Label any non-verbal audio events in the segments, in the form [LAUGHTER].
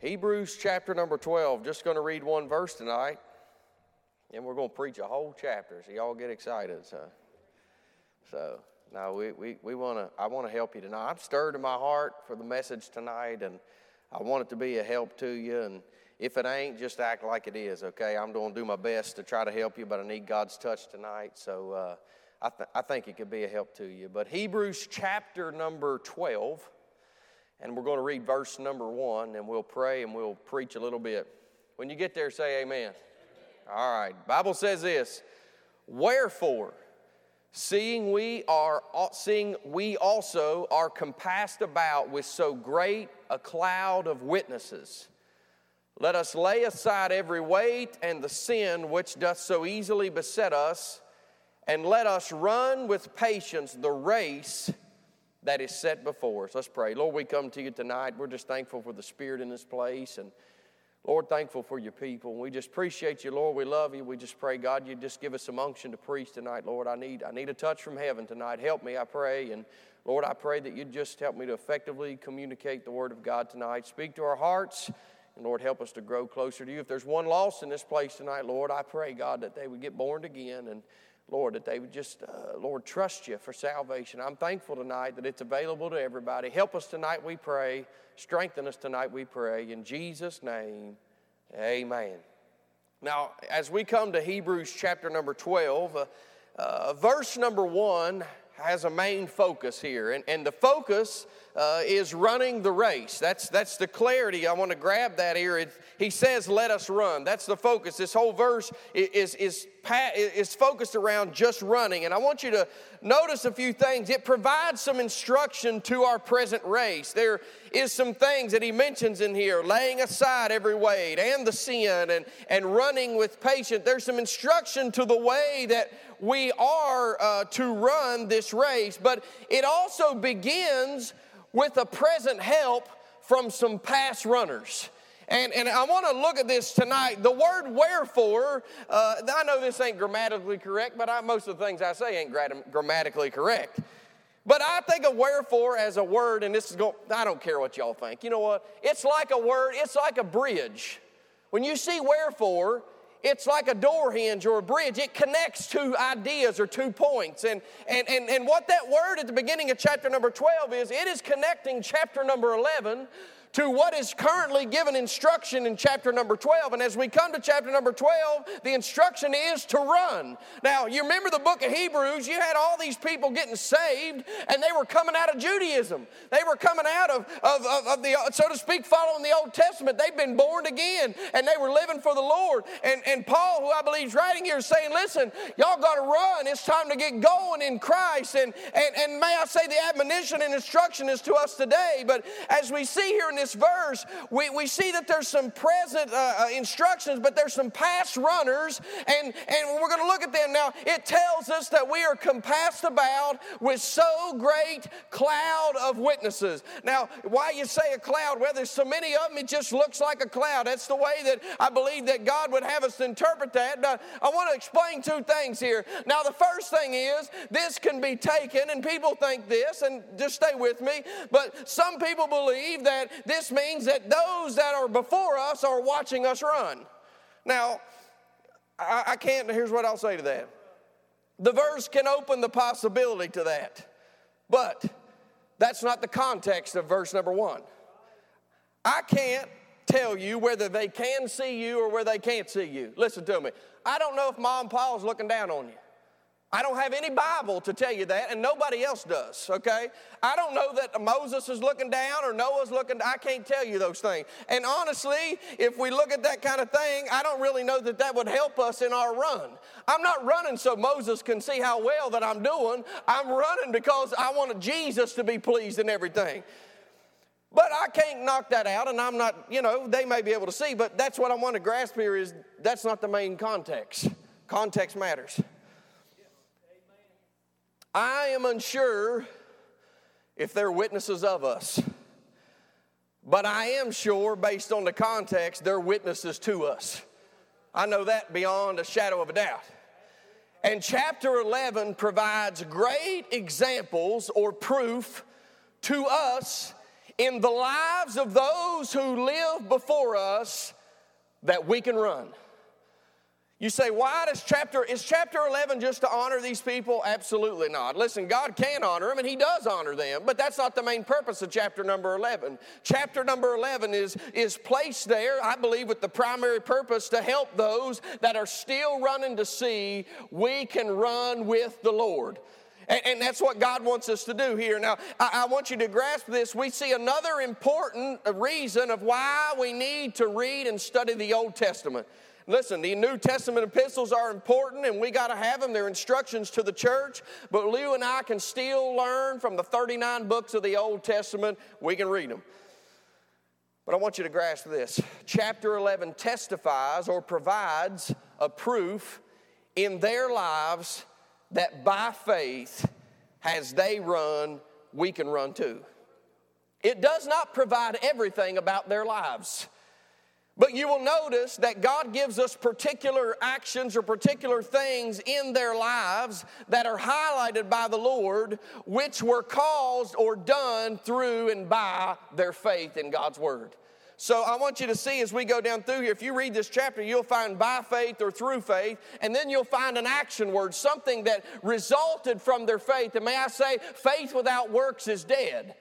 Hebrews chapter number 12. Just going to read one verse tonight, and we're going to preach a whole chapter. So y'all get excited. So, so now we, we, we want to. I want to help you tonight. I'm stirred in my heart for the message tonight, and I want it to be a help to you. And if it ain't, just act like it is. Okay, I'm going to do my best to try to help you, but I need God's touch tonight. So uh, I, th- I think it could be a help to you. But Hebrews chapter number 12 and we're going to read verse number one, and we'll pray and we'll preach a little bit. When you get there, say amen. All right. Bible says this: Wherefore, seeing we are seeing we also are compassed about with so great a cloud of witnesses. Let us lay aside every weight and the sin which doth so easily beset us, and let us run with patience the race that is set before us. Let's pray. Lord, we come to you tonight. We're just thankful for the Spirit in this place. And Lord, thankful for your people. We just appreciate you, Lord. We love you. We just pray, God, you just give us some unction to preach tonight, Lord. I need, I need a touch from heaven tonight. Help me, I pray. And Lord, I pray that you just help me to effectively communicate the Word of God tonight. Speak to our hearts. And Lord, help us to grow closer to you. If there's one lost in this place tonight, Lord, I pray, God, that they would get born again and Lord, that they would just, uh, Lord, trust you for salvation. I'm thankful tonight that it's available to everybody. Help us tonight, we pray. Strengthen us tonight, we pray. In Jesus' name, amen. Now, as we come to Hebrews chapter number 12, uh, uh, verse number 1 has a main focus here, and, and the focus uh, is running the race. That's, that's the clarity. I want to grab that here. It, he says, Let us run. That's the focus. This whole verse is, is, is focused around just running. And I want you to notice a few things. It provides some instruction to our present race. There is some things that he mentions in here laying aside every weight and the sin and, and running with patience. There's some instruction to the way that we are uh, to run this race, but it also begins with a present help from some past runners. And, and I want to look at this tonight. The word wherefore, uh, I know this ain't grammatically correct, but I, most of the things I say ain't grammatically correct. But I think of wherefore as a word, and this is going, I don't care what y'all think. You know what? It's like a word, it's like a bridge. When you see wherefore, it's like a door hinge or a bridge. It connects two ideas or two points. And, and, and, and what that word at the beginning of chapter number 12 is, it is connecting chapter number 11 to what is currently given instruction in chapter number 12. And as we come to chapter number 12, the instruction is to run. Now, you remember the book of Hebrews, you had all these people getting saved, and they were coming out of Judaism. They were coming out of, of, of, of the, so to speak, following the Old Testament. They've been born again, and they were living for the Lord. And, and Paul, who I believe is writing here, is saying, listen, y'all got to run. It's time to get going in Christ. And, and, and may I say, the admonition and instruction is to us today. But as we see here in this verse, we, we see that there's some present uh, uh, instructions, but there's some past runners, and, and we're going to look at them now. It tells us that we are compassed about with so great cloud of witnesses. Now, why you say a cloud? Well, there's so many of them, it just looks like a cloud. That's the way that I believe that God would have us interpret that. Now, I want to explain two things here. Now, the first thing is this can be taken, and people think this, and just stay with me, but some people believe that this means that those that are before us are watching us run. Now, I, I can't, here's what I'll say to that. The verse can open the possibility to that, but that's not the context of verse number one. I can't tell you whether they can see you or whether they can't see you. Listen to me. I don't know if mom and pa is looking down on you. I don't have any Bible to tell you that, and nobody else does, okay? I don't know that Moses is looking down or Noah's looking I can't tell you those things. And honestly, if we look at that kind of thing, I don't really know that that would help us in our run. I'm not running so Moses can see how well that I'm doing. I'm running because I want Jesus to be pleased in everything. But I can't knock that out, and I'm not, you know, they may be able to see, but that's what I want to grasp here is that's not the main context. Context matters. I am unsure if they're witnesses of us, but I am sure, based on the context, they're witnesses to us. I know that beyond a shadow of a doubt. And chapter 11 provides great examples or proof to us in the lives of those who live before us that we can run. You say, why does chapter, is chapter 11 just to honor these people? Absolutely not. Listen, God can honor them and He does honor them, but that's not the main purpose of chapter number 11. Chapter number 11 is, is placed there, I believe, with the primary purpose to help those that are still running to see we can run with the Lord. And, and that's what God wants us to do here. Now, I, I want you to grasp this. We see another important reason of why we need to read and study the Old Testament. Listen, the New Testament epistles are important and we got to have them. They're instructions to the church, but Lou and I can still learn from the 39 books of the Old Testament. We can read them. But I want you to grasp this. Chapter 11 testifies or provides a proof in their lives that by faith, as they run, we can run too. It does not provide everything about their lives. But you will notice that God gives us particular actions or particular things in their lives that are highlighted by the Lord, which were caused or done through and by their faith in God's Word. So I want you to see as we go down through here, if you read this chapter, you'll find by faith or through faith, and then you'll find an action word, something that resulted from their faith. And may I say, faith without works is dead.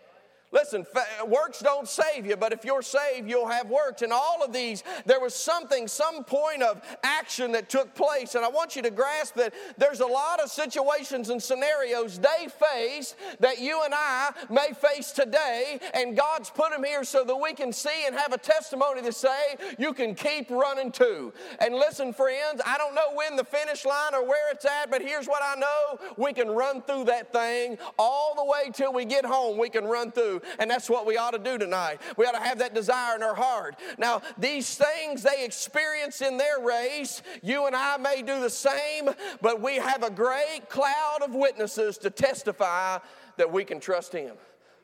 Listen, works don't save you, but if you're saved, you'll have works. And all of these, there was something, some point of action that took place. And I want you to grasp that there's a lot of situations and scenarios they faced that you and I may face today. And God's put them here so that we can see and have a testimony to say, you can keep running too. And listen, friends, I don't know when the finish line or where it's at, but here's what I know we can run through that thing all the way till we get home. We can run through. And that's what we ought to do tonight. We ought to have that desire in our heart. Now, these things they experience in their race, you and I may do the same, but we have a great cloud of witnesses to testify that we can trust Him.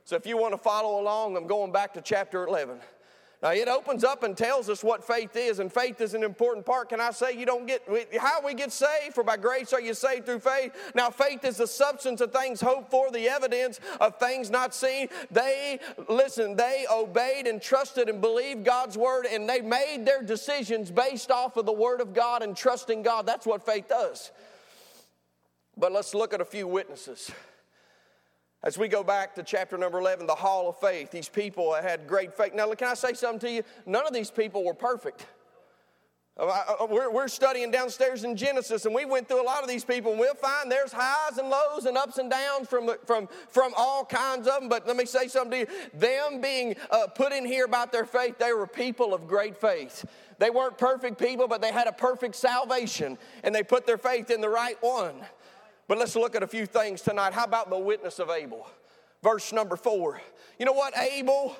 So if you want to follow along, I'm going back to chapter 11. Now, it opens up and tells us what faith is, and faith is an important part. Can I say you don't get, how we get saved? For by grace are you saved through faith. Now, faith is the substance of things hoped for, the evidence of things not seen. They, listen, they obeyed and trusted and believed God's word, and they made their decisions based off of the word of God and trusting God. That's what faith does. But let's look at a few witnesses. As we go back to chapter number 11, the hall of faith, these people had great faith. Now, can I say something to you? None of these people were perfect. Uh, we're, we're studying downstairs in Genesis, and we went through a lot of these people, and we'll find there's highs and lows and ups and downs from, from, from all kinds of them. But let me say something to you. Them being uh, put in here about their faith, they were people of great faith. They weren't perfect people, but they had a perfect salvation, and they put their faith in the right one. But let's look at a few things tonight. How about the witness of Abel? Verse number four. You know what? Abel,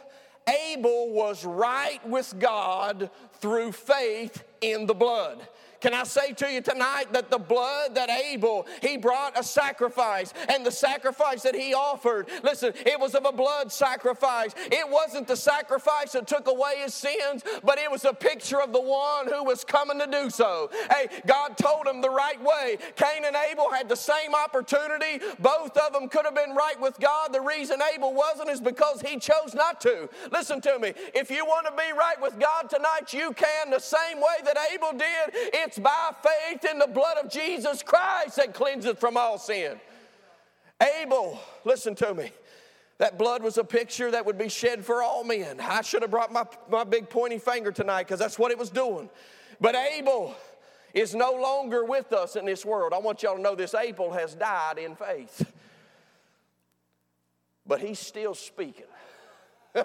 Abel was right with God through faith in the blood. Can I say to you tonight that the blood that Abel, he brought a sacrifice, and the sacrifice that he offered, listen, it was of a blood sacrifice. It wasn't the sacrifice that took away his sins, but it was a picture of the one who was coming to do so. Hey, God told him the right way. Cain and Abel had the same opportunity. Both of them could have been right with God. The reason Abel wasn't is because he chose not to. Listen to me. If you want to be right with God tonight, you can the same way that Abel did. It's it's by faith in the blood of Jesus Christ that cleanses from all sin. Abel, listen to me. That blood was a picture that would be shed for all men. I should have brought my, my big pointy finger tonight because that's what it was doing. But Abel is no longer with us in this world. I want y'all to know this Abel has died in faith, but he's still speaking. [LAUGHS]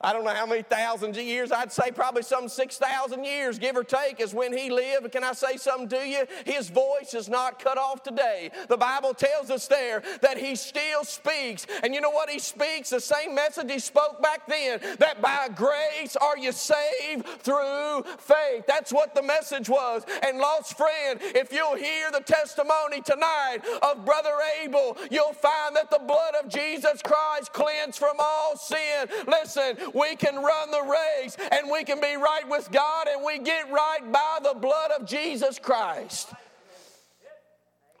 I don't know how many thousands of years, I'd say probably some 6,000 years, give or take, is when he lived. Can I say something to you? His voice is not cut off today. The Bible tells us there that he still speaks. And you know what he speaks? The same message he spoke back then that by grace are you saved through faith. That's what the message was. And, lost friend, if you'll hear the testimony tonight of Brother Abel, you'll find that the blood of Jesus Christ cleansed from all sin. Listen, we can run the race and we can be right with God and we get right by the blood of Jesus Christ.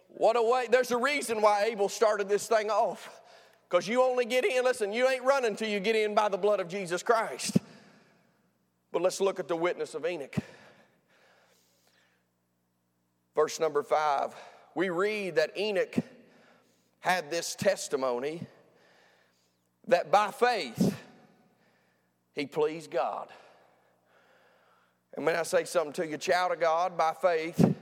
What a way. There's a reason why Abel started this thing off. Because you only get in, listen, you ain't running until you get in by the blood of Jesus Christ. But let's look at the witness of Enoch. Verse number five, we read that Enoch had this testimony that by faith he pleased God. And when I say something to you, child of God, by faith,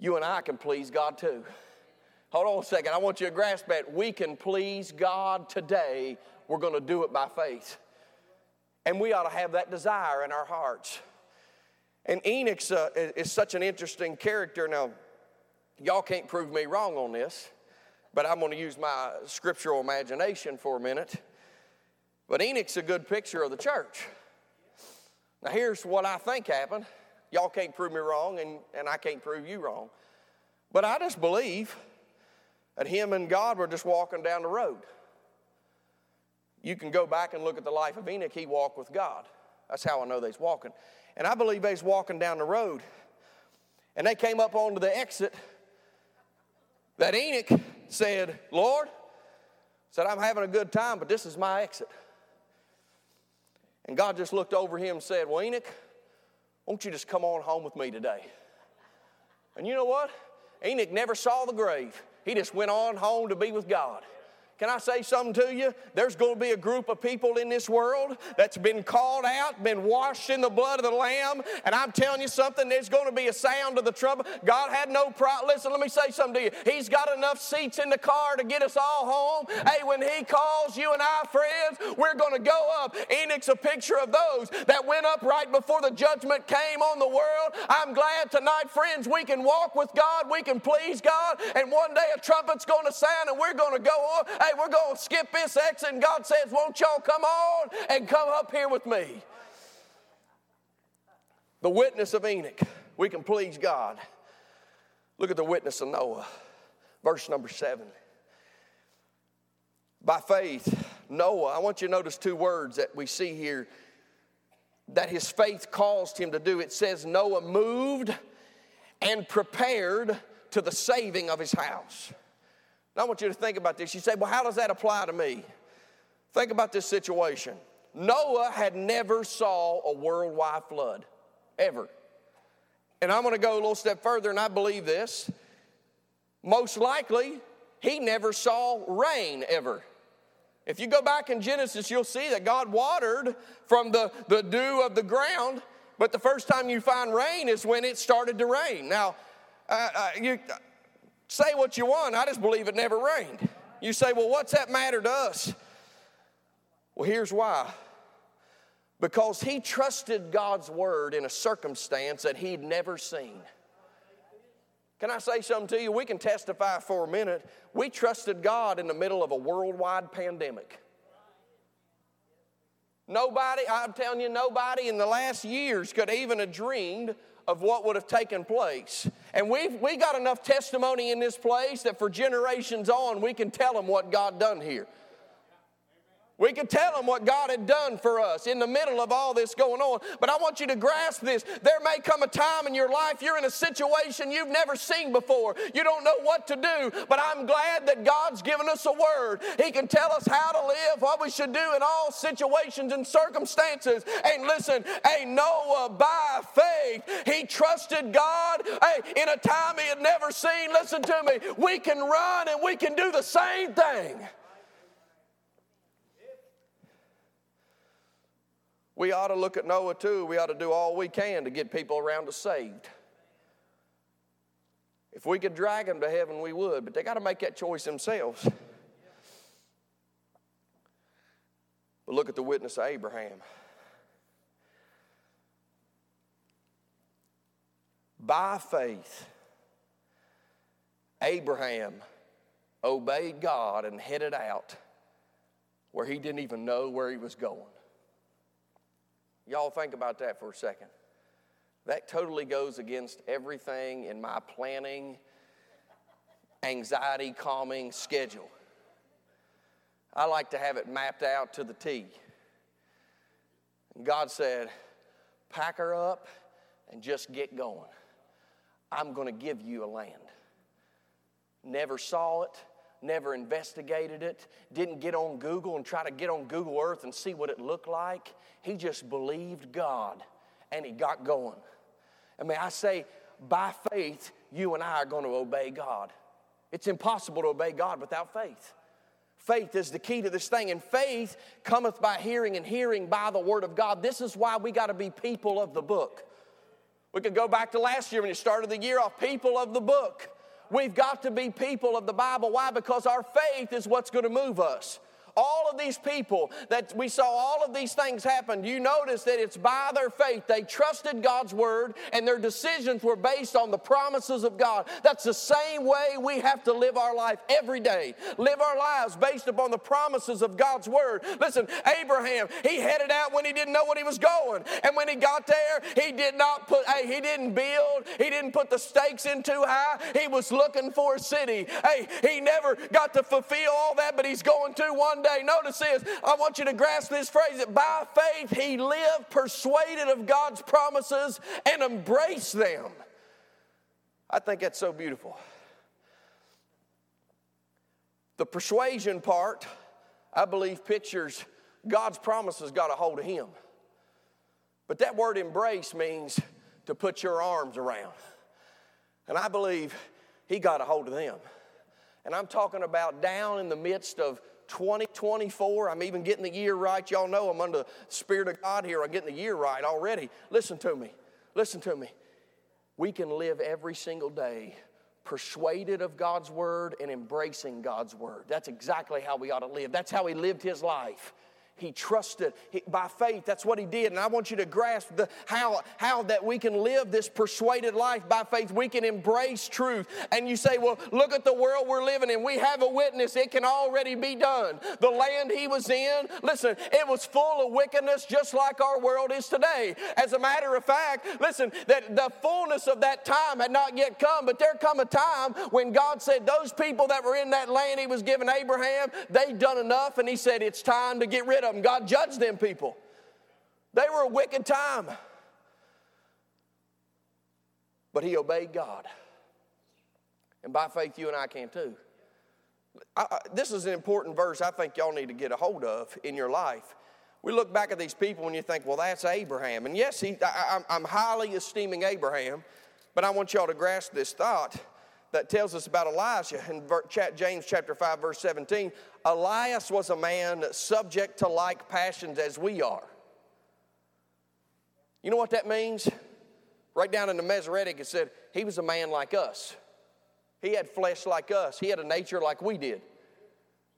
you and I can please God too. Hold on a second. I want you to grasp that. We can please God today. We're going to do it by faith. And we ought to have that desire in our hearts. And Enoch uh, is such an interesting character. Now, y'all can't prove me wrong on this, but I'm going to use my scriptural imagination for a minute. But Enoch's a good picture of the church. Now, here's what I think happened. Y'all can't prove me wrong, and, and I can't prove you wrong. But I just believe that him and God were just walking down the road. You can go back and look at the life of Enoch. He walked with God. That's how I know they's walking. And I believe they's walking down the road. And they came up onto the exit that Enoch said, Lord, said, I'm having a good time, but this is my exit. And God just looked over him and said, Well, Enoch, won't you just come on home with me today? And you know what? Enoch never saw the grave. He just went on home to be with God. Can I say something to you? There's going to be a group of people in this world that's been called out, been washed in the blood of the Lamb, and I'm telling you something, there's going to be a sound of the trumpet. God had no problem. Listen, let me say something to you. He's got enough seats in the car to get us all home. Hey, when He calls you and I, friends, we're going to go up. Enoch's a picture of those that went up right before the judgment came on the world. I'm glad tonight, friends, we can walk with God, we can please God, and one day a trumpet's going to sound and we're going to go up hey, we're going to skip this exit. And God says, won't y'all come on and come up here with me? The witness of Enoch. We can please God. Look at the witness of Noah. Verse number seven. By faith, Noah, I want you to notice two words that we see here that his faith caused him to do. It says, Noah moved and prepared to the saving of his house. Now, I want you to think about this. You say, well, how does that apply to me? Think about this situation. Noah had never saw a worldwide flood, ever. And I'm going to go a little step further, and I believe this. Most likely, he never saw rain ever. If you go back in Genesis, you'll see that God watered from the, the dew of the ground, but the first time you find rain is when it started to rain. Now, uh, uh, you, Say what you want, I just believe it never rained. You say, well, what's that matter to us? Well, here's why. Because he trusted God's word in a circumstance that he'd never seen. Can I say something to you? We can testify for a minute. We trusted God in the middle of a worldwide pandemic. Nobody, I'm telling you, nobody in the last years could even have dreamed of what would have taken place. And we've we got enough testimony in this place that for generations on we can tell them what God done here. We could tell them what God had done for us in the middle of all this going on. But I want you to grasp this. There may come a time in your life you're in a situation you've never seen before. You don't know what to do. But I'm glad that God's given us a word. He can tell us how to live, what we should do in all situations and circumstances. And listen, hey, Noah, by faith, he trusted God. Hey, in a time he had never seen, listen to me, we can run and we can do the same thing. We ought to look at Noah too. We ought to do all we can to get people around us saved. If we could drag them to heaven, we would, but they got to make that choice themselves. But look at the witness of Abraham. By faith, Abraham obeyed God and headed out where he didn't even know where he was going. Y'all think about that for a second. That totally goes against everything in my planning, anxiety calming schedule. I like to have it mapped out to the T. And God said, Pack her up and just get going. I'm going to give you a land. Never saw it, never investigated it, didn't get on Google and try to get on Google Earth and see what it looked like. He just believed God and he got going. I mean, I say, by faith, you and I are going to obey God. It's impossible to obey God without faith. Faith is the key to this thing, and faith cometh by hearing, and hearing by the word of God. This is why we got to be people of the book. We could go back to last year when you started the year off, people of the book. We've got to be people of the Bible. Why? Because our faith is what's going to move us all of these people that we saw all of these things happen, you notice that it's by their faith. They trusted God's word and their decisions were based on the promises of God. That's the same way we have to live our life every day. Live our lives based upon the promises of God's word. Listen, Abraham, he headed out when he didn't know what he was going. And when he got there, he did not put, hey, he didn't build, he didn't put the stakes in too high. He was looking for a city. Hey, he never got to fulfill all that, but he's going to one day. Notice this. I want you to grasp this phrase that by faith he lived persuaded of God's promises and embraced them. I think that's so beautiful. The persuasion part, I believe, pictures God's promises got a hold of him. But that word embrace means to put your arms around. And I believe he got a hold of them. And I'm talking about down in the midst of 2024. I'm even getting the year right. Y'all know I'm under the Spirit of God here. I'm getting the year right already. Listen to me. Listen to me. We can live every single day persuaded of God's word and embracing God's word. That's exactly how we ought to live. That's how he lived his life. He trusted he, by faith. That's what he did. And I want you to grasp the, how, how that we can live this persuaded life by faith. We can embrace truth. And you say, well, look at the world we're living in. We have a witness. It can already be done. The land he was in, listen, it was full of wickedness just like our world is today. As a matter of fact, listen, that the fullness of that time had not yet come, but there come a time when God said those people that were in that land he was giving Abraham, they'd done enough, and he said, it's time to get rid them. God judged them people. They were a wicked time. But he obeyed God. And by faith, you and I can too. I, I, this is an important verse I think y'all need to get a hold of in your life. We look back at these people and you think, well, that's Abraham. And yes, he, I, I'm highly esteeming Abraham, but I want y'all to grasp this thought that tells us about Elijah in James chapter 5 verse 17. Elias was a man subject to like passions as we are. You know what that means? Right down in the Masoretic it said he was a man like us. He had flesh like us. He had a nature like we did.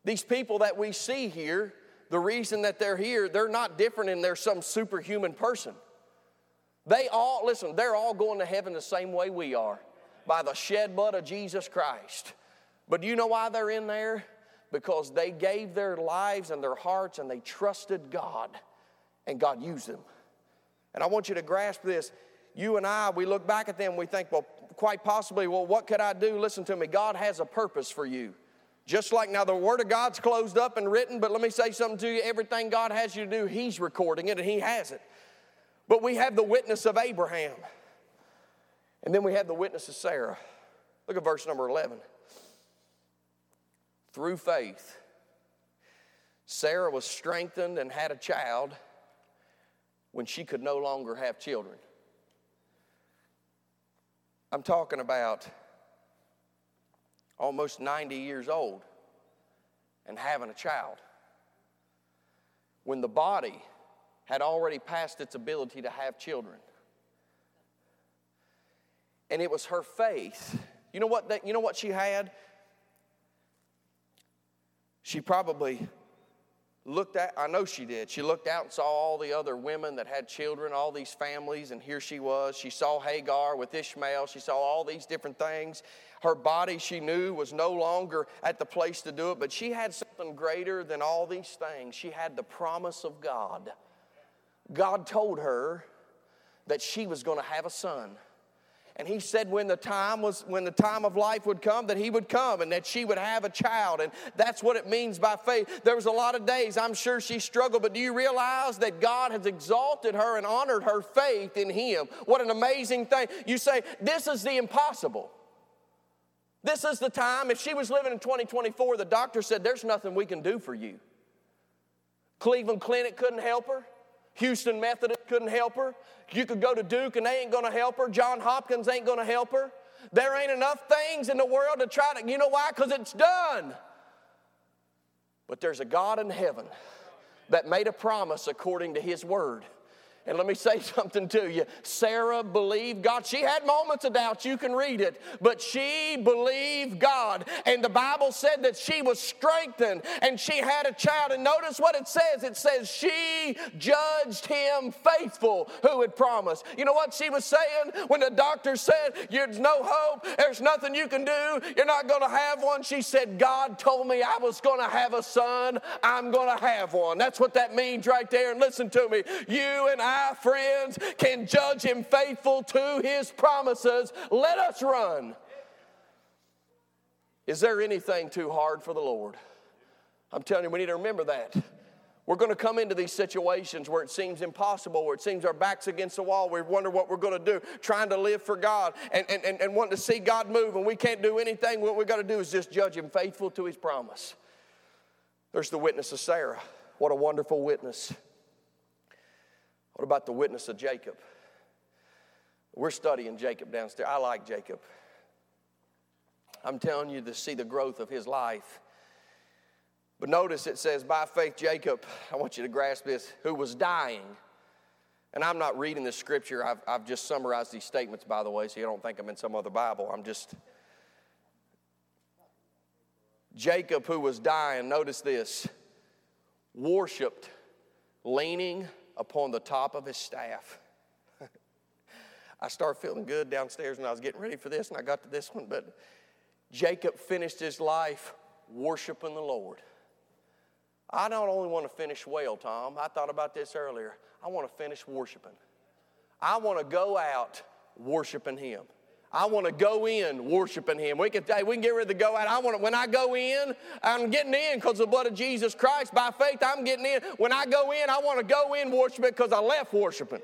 These people that we see here, the reason that they're here, they're not different and they're some superhuman person. They all, listen, they're all going to heaven the same way we are by the shed blood of Jesus Christ. But do you know why they're in there? Because they gave their lives and their hearts and they trusted God, and God used them. And I want you to grasp this. You and I, we look back at them, we think, well, quite possibly, well, what could I do? Listen to me. God has a purpose for you. Just like now, the Word of God's closed up and written, but let me say something to you. Everything God has you to do, He's recording it and He has it. But we have the witness of Abraham. And then we have the witness of Sarah. Look at verse number 11. Through faith, Sarah was strengthened and had a child when she could no longer have children. I'm talking about almost 90 years old and having a child. When the body had already passed its ability to have children. And it was her faith. You know what, that, you know what she had? She probably looked at, I know she did. She looked out and saw all the other women that had children, all these families, and here she was. She saw Hagar with Ishmael. She saw all these different things. Her body, she knew, was no longer at the place to do it, but she had something greater than all these things. She had the promise of God. God told her that she was going to have a son. And he said when the time was when the time of life would come that he would come and that she would have a child and that's what it means by faith. There was a lot of days I'm sure she struggled but do you realize that God has exalted her and honored her faith in him? What an amazing thing. You say this is the impossible. This is the time. If she was living in 2024, the doctor said, There's nothing we can do for you. Cleveland Clinic couldn't help her. Houston Methodist couldn't help her. You could go to Duke and they ain't gonna help her. John Hopkins ain't gonna help her. There ain't enough things in the world to try to, you know why? Because it's done. But there's a God in heaven that made a promise according to his word. And let me say [LAUGHS] something to you. Sarah believed God. She had moments of doubt. You can read it. But she believed God. And the Bible said that she was strengthened and she had a child. And notice what it says it says she judged him faithful who had promised. You know what she was saying when the doctor said, There's no hope, there's nothing you can do, you're not going to have one? She said, God told me I was going to have a son, I'm going to have one. That's what that means right there. And listen to me. You and I my friends, can judge him faithful to his promises, let us run. Is there anything too hard for the Lord? I'm telling you, we need to remember that. We're going to come into these situations where it seems impossible, where it seems our back's against the wall. We wonder what we're going to do, trying to live for God and, and, and, and wanting to see God move, and we can't do anything. What we've got to do is just judge Him faithful to His promise. There's the witness of Sarah. What a wonderful witness. What about the witness of Jacob? We're studying Jacob downstairs. I like Jacob. I'm telling you to see the growth of his life. But notice it says, by faith, Jacob, I want you to grasp this, who was dying. And I'm not reading the scripture, I've, I've just summarized these statements, by the way, so you don't think I'm in some other Bible. I'm just. Jacob, who was dying, notice this, worshiped, leaning upon the top of his staff. [LAUGHS] I started feeling good downstairs and I was getting ready for this and I got to this one, but Jacob finished his life worshiping the Lord. I don't only want to finish well, Tom. I thought about this earlier. I want to finish worshiping. I want to go out worshiping Him. I want to go in worshiping Him. We can, we can get of the go out. I want to, when I go in, I'm getting in because the blood of Jesus Christ. By faith, I'm getting in. When I go in, I want to go in worshiping because I left worshiping.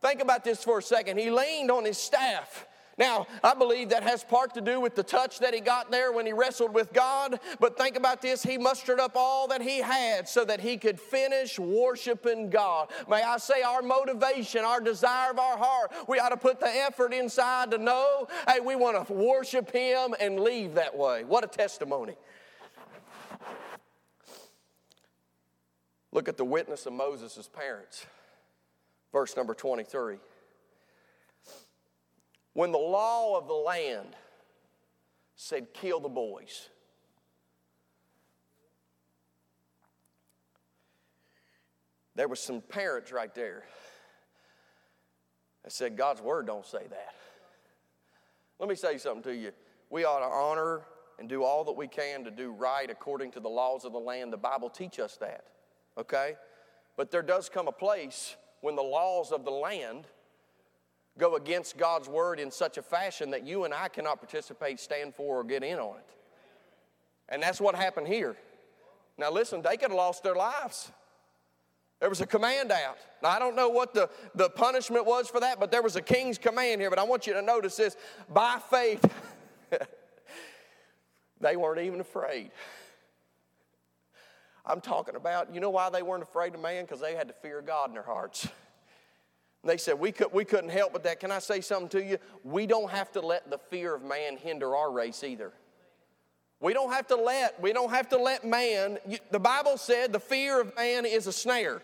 Think about this for a second. He leaned on his staff. Now, I believe that has part to do with the touch that he got there when he wrestled with God. But think about this he mustered up all that he had so that he could finish worshiping God. May I say, our motivation, our desire of our heart, we ought to put the effort inside to know, hey, we want to worship him and leave that way. What a testimony. Look at the witness of Moses' parents. Verse number 23 when the law of the land said, kill the boys. There was some parents right there that said, God's word don't say that. Let me say something to you. We ought to honor and do all that we can to do right according to the laws of the land. The Bible teach us that, okay? But there does come a place when the laws of the land go against God's word in such a fashion that you and I cannot participate, stand for, or get in on it. And that's what happened here. Now, listen, they could have lost their lives. There was a command out. Now, I don't know what the, the punishment was for that, but there was a king's command here. But I want you to notice this by faith, [LAUGHS] they weren't even afraid. I'm talking about, you know why they weren't afraid of man? Because they had the fear God in their hearts. They said, we, could, we couldn't help but that. Can I say something to you? We don't have to let the fear of man hinder our race either. We don't have to let, we don't have to let man, you, the Bible said the fear of man is a snare,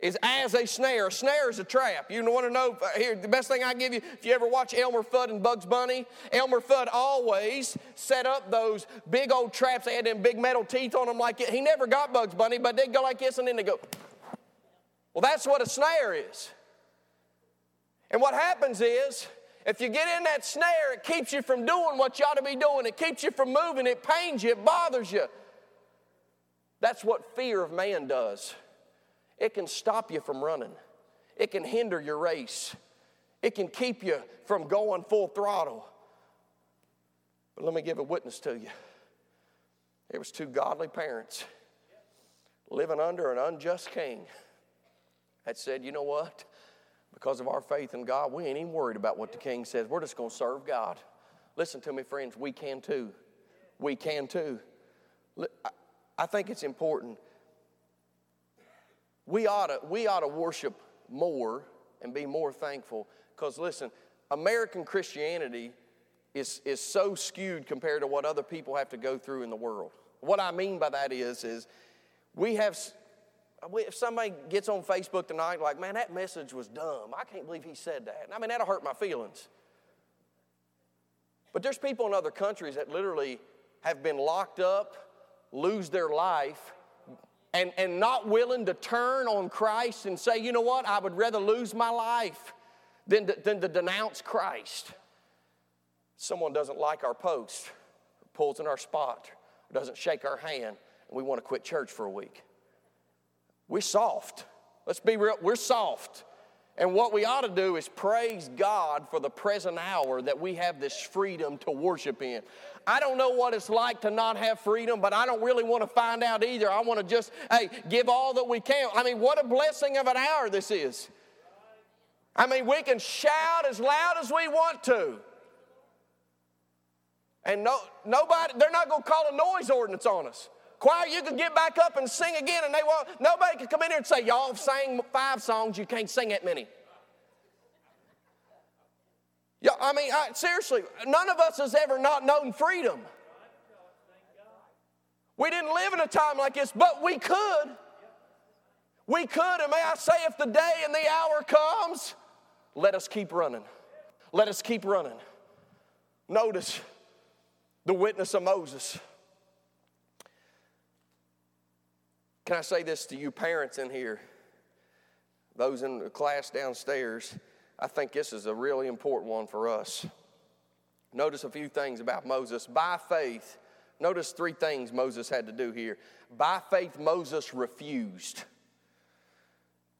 is as a snare. A snare is a trap. You want to know, here, the best thing I give you, if you ever watch Elmer Fudd and Bugs Bunny, Elmer Fudd always set up those big old traps. They had them big metal teeth on them like it. He never got Bugs Bunny, but they'd go like this and then they go. Well, that's what a snare is. And what happens is, if you get in that snare, it keeps you from doing what you ought to be doing. It keeps you from moving. It pains you. It bothers you. That's what fear of man does. It can stop you from running, it can hinder your race, it can keep you from going full throttle. But let me give a witness to you. There was two godly parents living under an unjust king that said, you know what? Because of our faith in God, we ain't even worried about what the king says. We're just going to serve God. Listen to me, friends, we can too. We can too. I think it's important. We ought to, we ought to worship more and be more thankful because, listen, American Christianity is, is so skewed compared to what other people have to go through in the world. What I mean by that is, is we have, if somebody gets on Facebook tonight like, man, that message was dumb. I can't believe he said that. I mean, that'll hurt my feelings. But there's people in other countries that literally have been locked up, lose their life, and, and not willing to turn on Christ and say, you know what, I would rather lose my life than to, than to denounce Christ. Someone doesn't like our post, pulls in our spot, doesn't shake our hand, and we want to quit church for a week. We're soft. Let's be real, we're soft. And what we ought to do is praise God for the present hour that we have this freedom to worship in. I don't know what it's like to not have freedom, but I don't really want to find out either. I want to just, hey, give all that we can. I mean, what a blessing of an hour this is. I mean, we can shout as loud as we want to. And no, nobody, they're not going to call a noise ordinance on us. Choir, you can get back up and sing again, and they won't, nobody can come in here and say, Y'all have sang five songs, you can't sing that many. Yeah, I mean, I, seriously, none of us has ever not known freedom. We didn't live in a time like this, but we could. We could, and may I say, if the day and the hour comes, let us keep running. Let us keep running. Notice the witness of Moses. Can I say this to you, parents in here? Those in the class downstairs, I think this is a really important one for us. Notice a few things about Moses. By faith, notice three things Moses had to do here. By faith, Moses refused.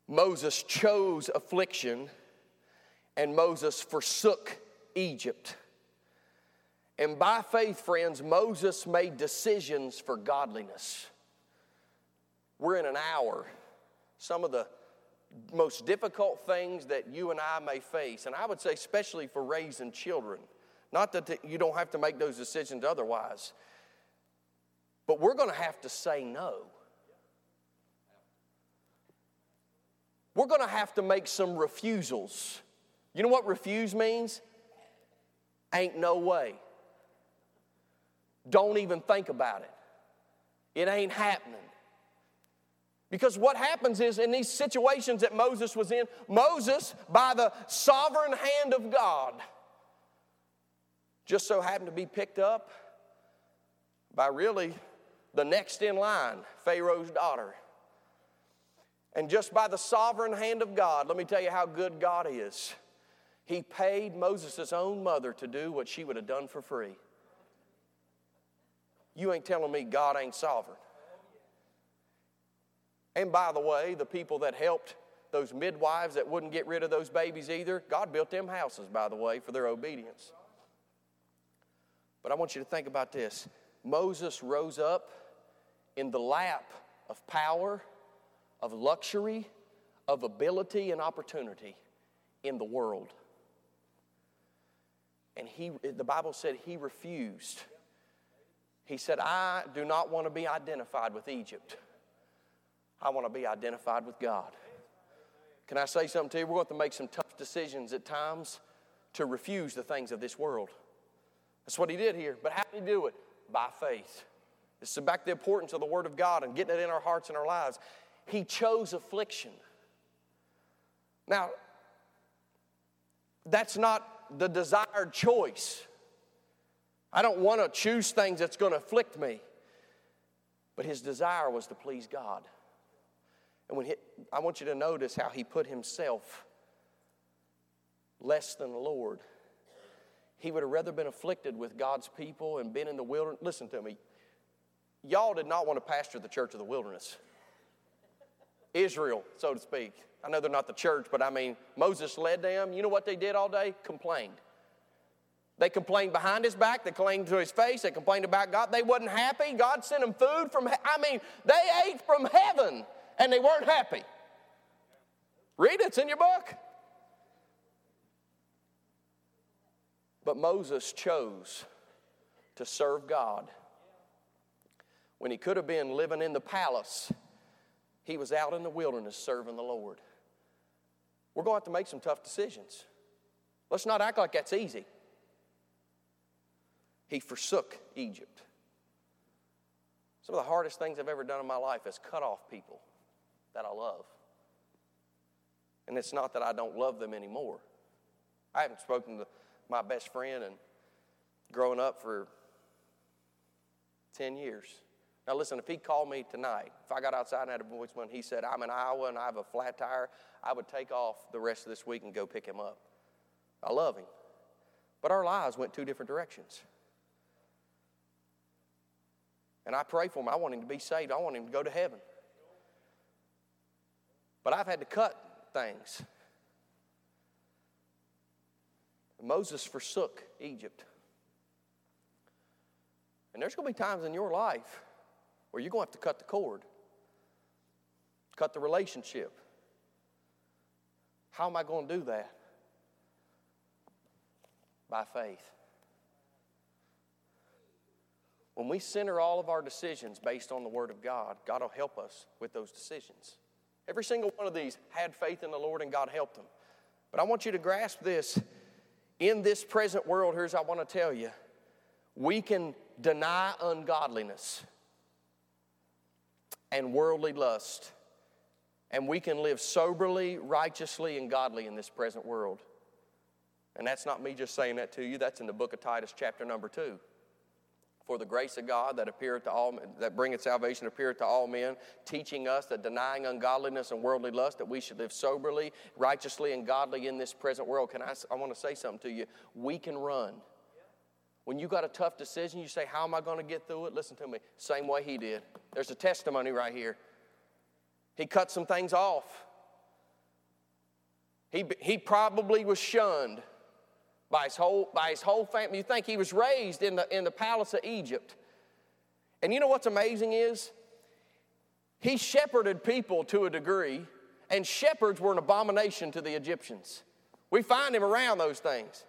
Moses chose affliction, and Moses forsook Egypt. And by faith, friends, Moses made decisions for godliness. We're in an hour. Some of the most difficult things that you and I may face, and I would say, especially for raising children. Not that you don't have to make those decisions otherwise, but we're going to have to say no. We're going to have to make some refusals. You know what refuse means? Ain't no way. Don't even think about it. It ain't happening. Because what happens is in these situations that Moses was in, Moses, by the sovereign hand of God, just so happened to be picked up by really the next in line, Pharaoh's daughter. And just by the sovereign hand of God, let me tell you how good God is. He paid Moses' own mother to do what she would have done for free. You ain't telling me God ain't sovereign. And by the way, the people that helped those midwives that wouldn't get rid of those babies either, God built them houses, by the way, for their obedience. But I want you to think about this Moses rose up in the lap of power, of luxury, of ability, and opportunity in the world. And he, the Bible said he refused. He said, I do not want to be identified with Egypt. I want to be identified with God. Can I say something to you? We're going to, to make some tough decisions at times to refuse the things of this world. That's what he did here. But how did he do it? By faith. It's back the importance of the Word of God and getting it in our hearts and our lives. He chose affliction. Now, that's not the desired choice. I don't want to choose things that's going to afflict me. But his desire was to please God. And when he, I want you to notice how he put himself less than the Lord. He would have rather been afflicted with God's people and been in the wilderness. Listen to me. Y'all did not want to pastor the church of the wilderness. Israel, so to speak. I know they're not the church, but I mean, Moses led them. You know what they did all day? Complained. They complained behind his back. They complained to his face. They complained about God. They wasn't happy. God sent them food from. I mean, they ate from heaven and they weren't happy. Read it, it's in your book. But Moses chose to serve God. When he could have been living in the palace, he was out in the wilderness serving the Lord. We're going to have to make some tough decisions. Let's not act like that's easy. He forsook Egypt. Some of the hardest things I've ever done in my life is cut off people that I love. And it's not that I don't love them anymore. I haven't spoken to my best friend and growing up for 10 years. Now, listen, if he called me tonight, if I got outside and had a voicemail and he said, I'm in Iowa and I have a flat tire, I would take off the rest of this week and go pick him up. I love him. But our lives went two different directions. And I pray for him. I want him to be saved, I want him to go to heaven. But I've had to cut things. Moses forsook Egypt. And there's going to be times in your life where you're going to have to cut the cord, cut the relationship. How am I going to do that? By faith. When we center all of our decisions based on the Word of God, God will help us with those decisions. Every single one of these had faith in the Lord and God helped them. But I want you to grasp this. In this present world, here's I want to tell you we can deny ungodliness and worldly lust. And we can live soberly, righteously, and godly in this present world. And that's not me just saying that to you, that's in the book of Titus, chapter number two. For the grace of God that appeareth to all that bringeth salvation appeareth to all men, teaching us that denying ungodliness and worldly lust, that we should live soberly, righteously, and godly in this present world. Can I? I want to say something to you. We can run. When you got a tough decision, you say, How am I going to get through it? Listen to me. Same way he did. There's a testimony right here. He cut some things off. He, he probably was shunned by his whole, by his whole family. You think he was raised in the, in the palace of Egypt. And you know what's amazing is? He shepherded people to a degree, and shepherds were an abomination to the Egyptians. We find him around those things.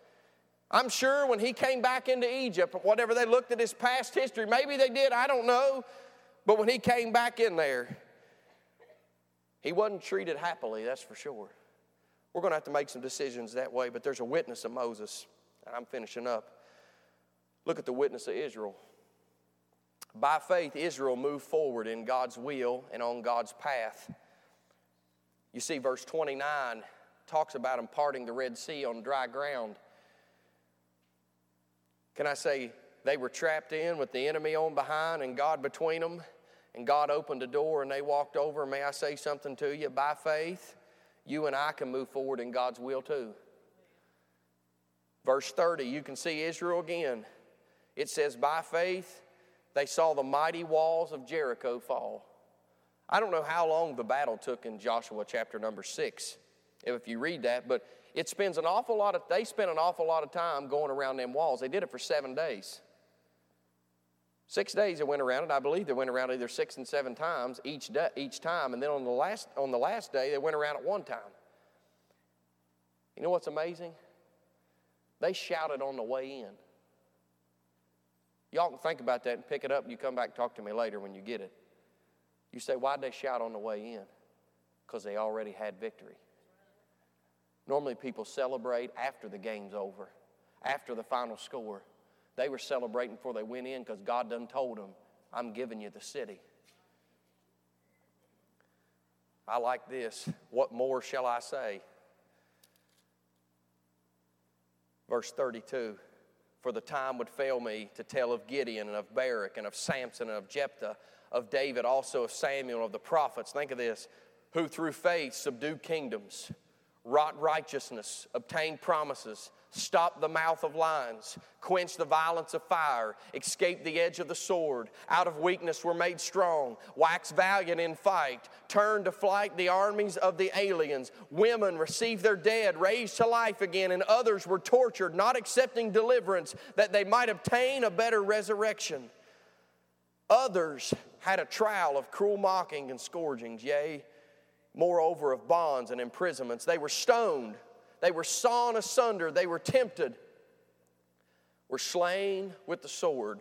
I'm sure when he came back into Egypt, whatever they looked at his past history, maybe they did, I don't know. But when he came back in there, he wasn't treated happily, that's for sure. We're going to have to make some decisions that way, but there's a witness of Moses. And I'm finishing up. Look at the witness of Israel. By faith, Israel moved forward in God's will and on God's path. You see, verse 29 talks about him parting the Red Sea on dry ground. Can I say they were trapped in with the enemy on behind and God between them? And God opened a door and they walked over. May I say something to you? By faith, you and I can move forward in God's will too. Verse 30, you can see Israel again. It says, By faith, they saw the mighty walls of Jericho fall. I don't know how long the battle took in Joshua chapter number 6, if you read that, but it spends an awful lot of, they spent an awful lot of time going around them walls. They did it for seven days. Six days they went around it. I believe they went around either six and seven times each, day, each time. And then on the, last, on the last day, they went around it one time. You know what's amazing? They shouted on the way in. Y'all can think about that and pick it up. And you come back and talk to me later when you get it. You say, why'd they shout on the way in? Because they already had victory. Normally, people celebrate after the game's over, after the final score. They were celebrating before they went in because God done told them, I'm giving you the city. I like this. What more shall I say? Verse 32 For the time would fail me to tell of Gideon and of Barak and of Samson and of Jephthah, of David, also of Samuel, of the prophets. Think of this who through faith subdued kingdoms wrought righteousness, obtained promises, stopped the mouth of lions, quench the violence of fire, escape the edge of the sword, out of weakness were made strong, waxed valiant in fight, turn to flight the armies of the aliens. Women received their dead, raised to life again, and others were tortured, not accepting deliverance that they might obtain a better resurrection. Others had a trial of cruel mocking and scourgings, yea, moreover of bonds and imprisonments. They were stoned, they were sawn asunder, they were tempted, were slain with the sword.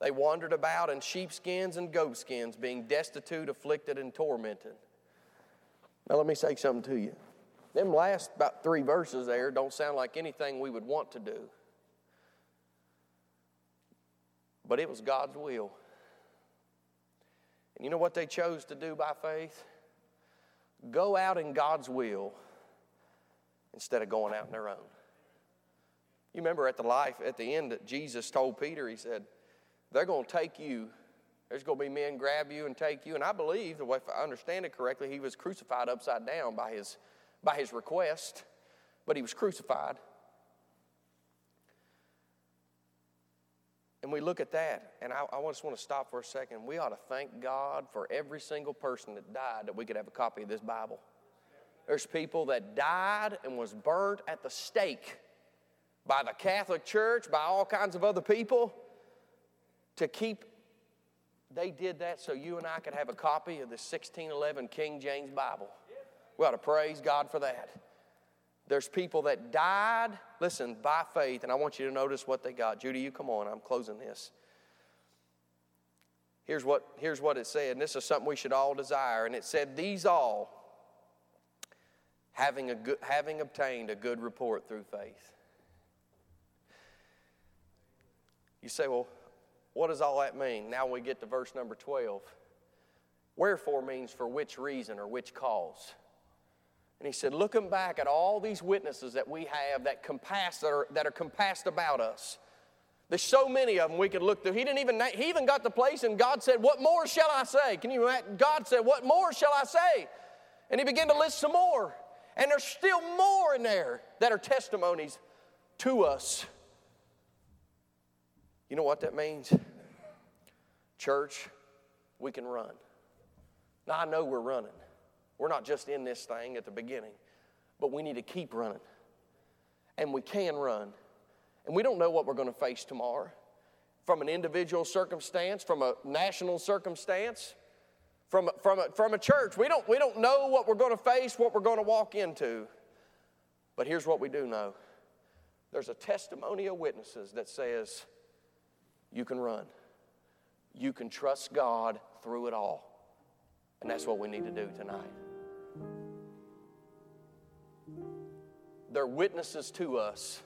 They wandered about in sheepskins and goatskins, being destitute, afflicted, and tormented. Now, let me say something to you. Them last about three verses there don't sound like anything we would want to do. But it was God's will. And you know what they chose to do by faith? Go out in God's will instead of going out on their own. You remember at the life, at the end, that Jesus told Peter, He said, They're going to take you. There's going to be men grab you and take you. And I believe, if I understand it correctly, He was crucified upside down by His, by his request, but He was crucified. And we look at that, and I, I just want to stop for a second. We ought to thank God for every single person that died that we could have a copy of this Bible. There's people that died and was burnt at the stake by the Catholic Church, by all kinds of other people to keep. They did that so you and I could have a copy of the 1611 King James Bible. We ought to praise God for that. There's people that died, listen, by faith, and I want you to notice what they got. Judy, you come on, I'm closing this. Here's what, here's what it said, and this is something we should all desire. And it said, These all, having, a good, having obtained a good report through faith. You say, Well, what does all that mean? Now we get to verse number 12. Wherefore means for which reason or which cause. And he said, looking back at all these witnesses that we have that, compass, that, are, that are compassed about us, there's so many of them we could look through. He didn't even, he even got the place and God said, what more shall I say? Can you imagine? God said, what more shall I say? And he began to list some more. And there's still more in there that are testimonies to us. You know what that means? Church, we can run. Now I know we're running. We're not just in this thing at the beginning, but we need to keep running. And we can run. And we don't know what we're going to face tomorrow from an individual circumstance, from a national circumstance, from, from, a, from a church. We don't, we don't know what we're going to face, what we're going to walk into. But here's what we do know there's a testimony of witnesses that says, you can run. You can trust God through it all. And that's what we need to do tonight. They're witnesses to us.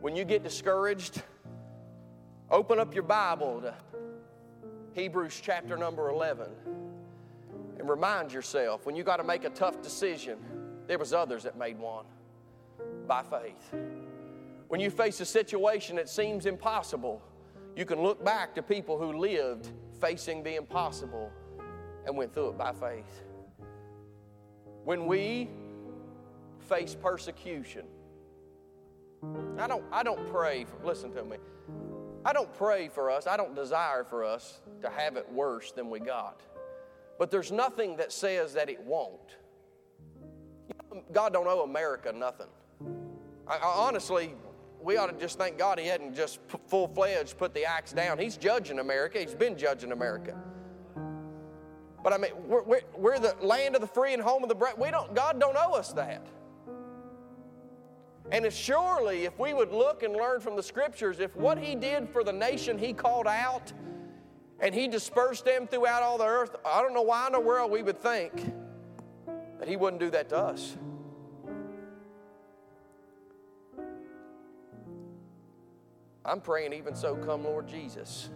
When you get discouraged, open up your Bible to Hebrews chapter number 11 and remind yourself when you got to make a tough decision, there was others that made one by faith. When you face a situation that seems impossible, you can look back to people who lived facing the impossible and went through it by faith. When we face persecution. I don't, I don't pray for, listen to me. I don't pray for us, I don't desire for us to have it worse than we got. But there's nothing that says that it won't. God don't owe America nothing. I, I honestly, we ought to just thank God He hadn't just full fledged put the axe down. He's judging America, He's been judging America. But I mean, we're, we're, we're the land of the free and home of the brave. We don't, God don't owe us that. And if surely, if we would look and learn from the scriptures, if what he did for the nation he called out and he dispersed them throughout all the earth, I don't know why in the world we would think that he wouldn't do that to us. I'm praying, even so, come Lord Jesus.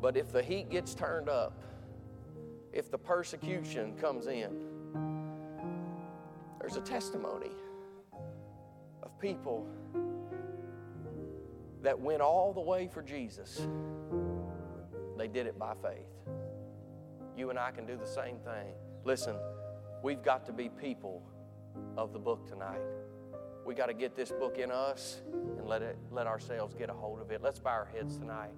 But if the heat gets turned up, if the persecution comes in, there's a testimony of people that went all the way for Jesus. They did it by faith. You and I can do the same thing. Listen, we've got to be people of the book tonight. We got to get this book in us and let it let ourselves get a hold of it. Let's bow our heads tonight.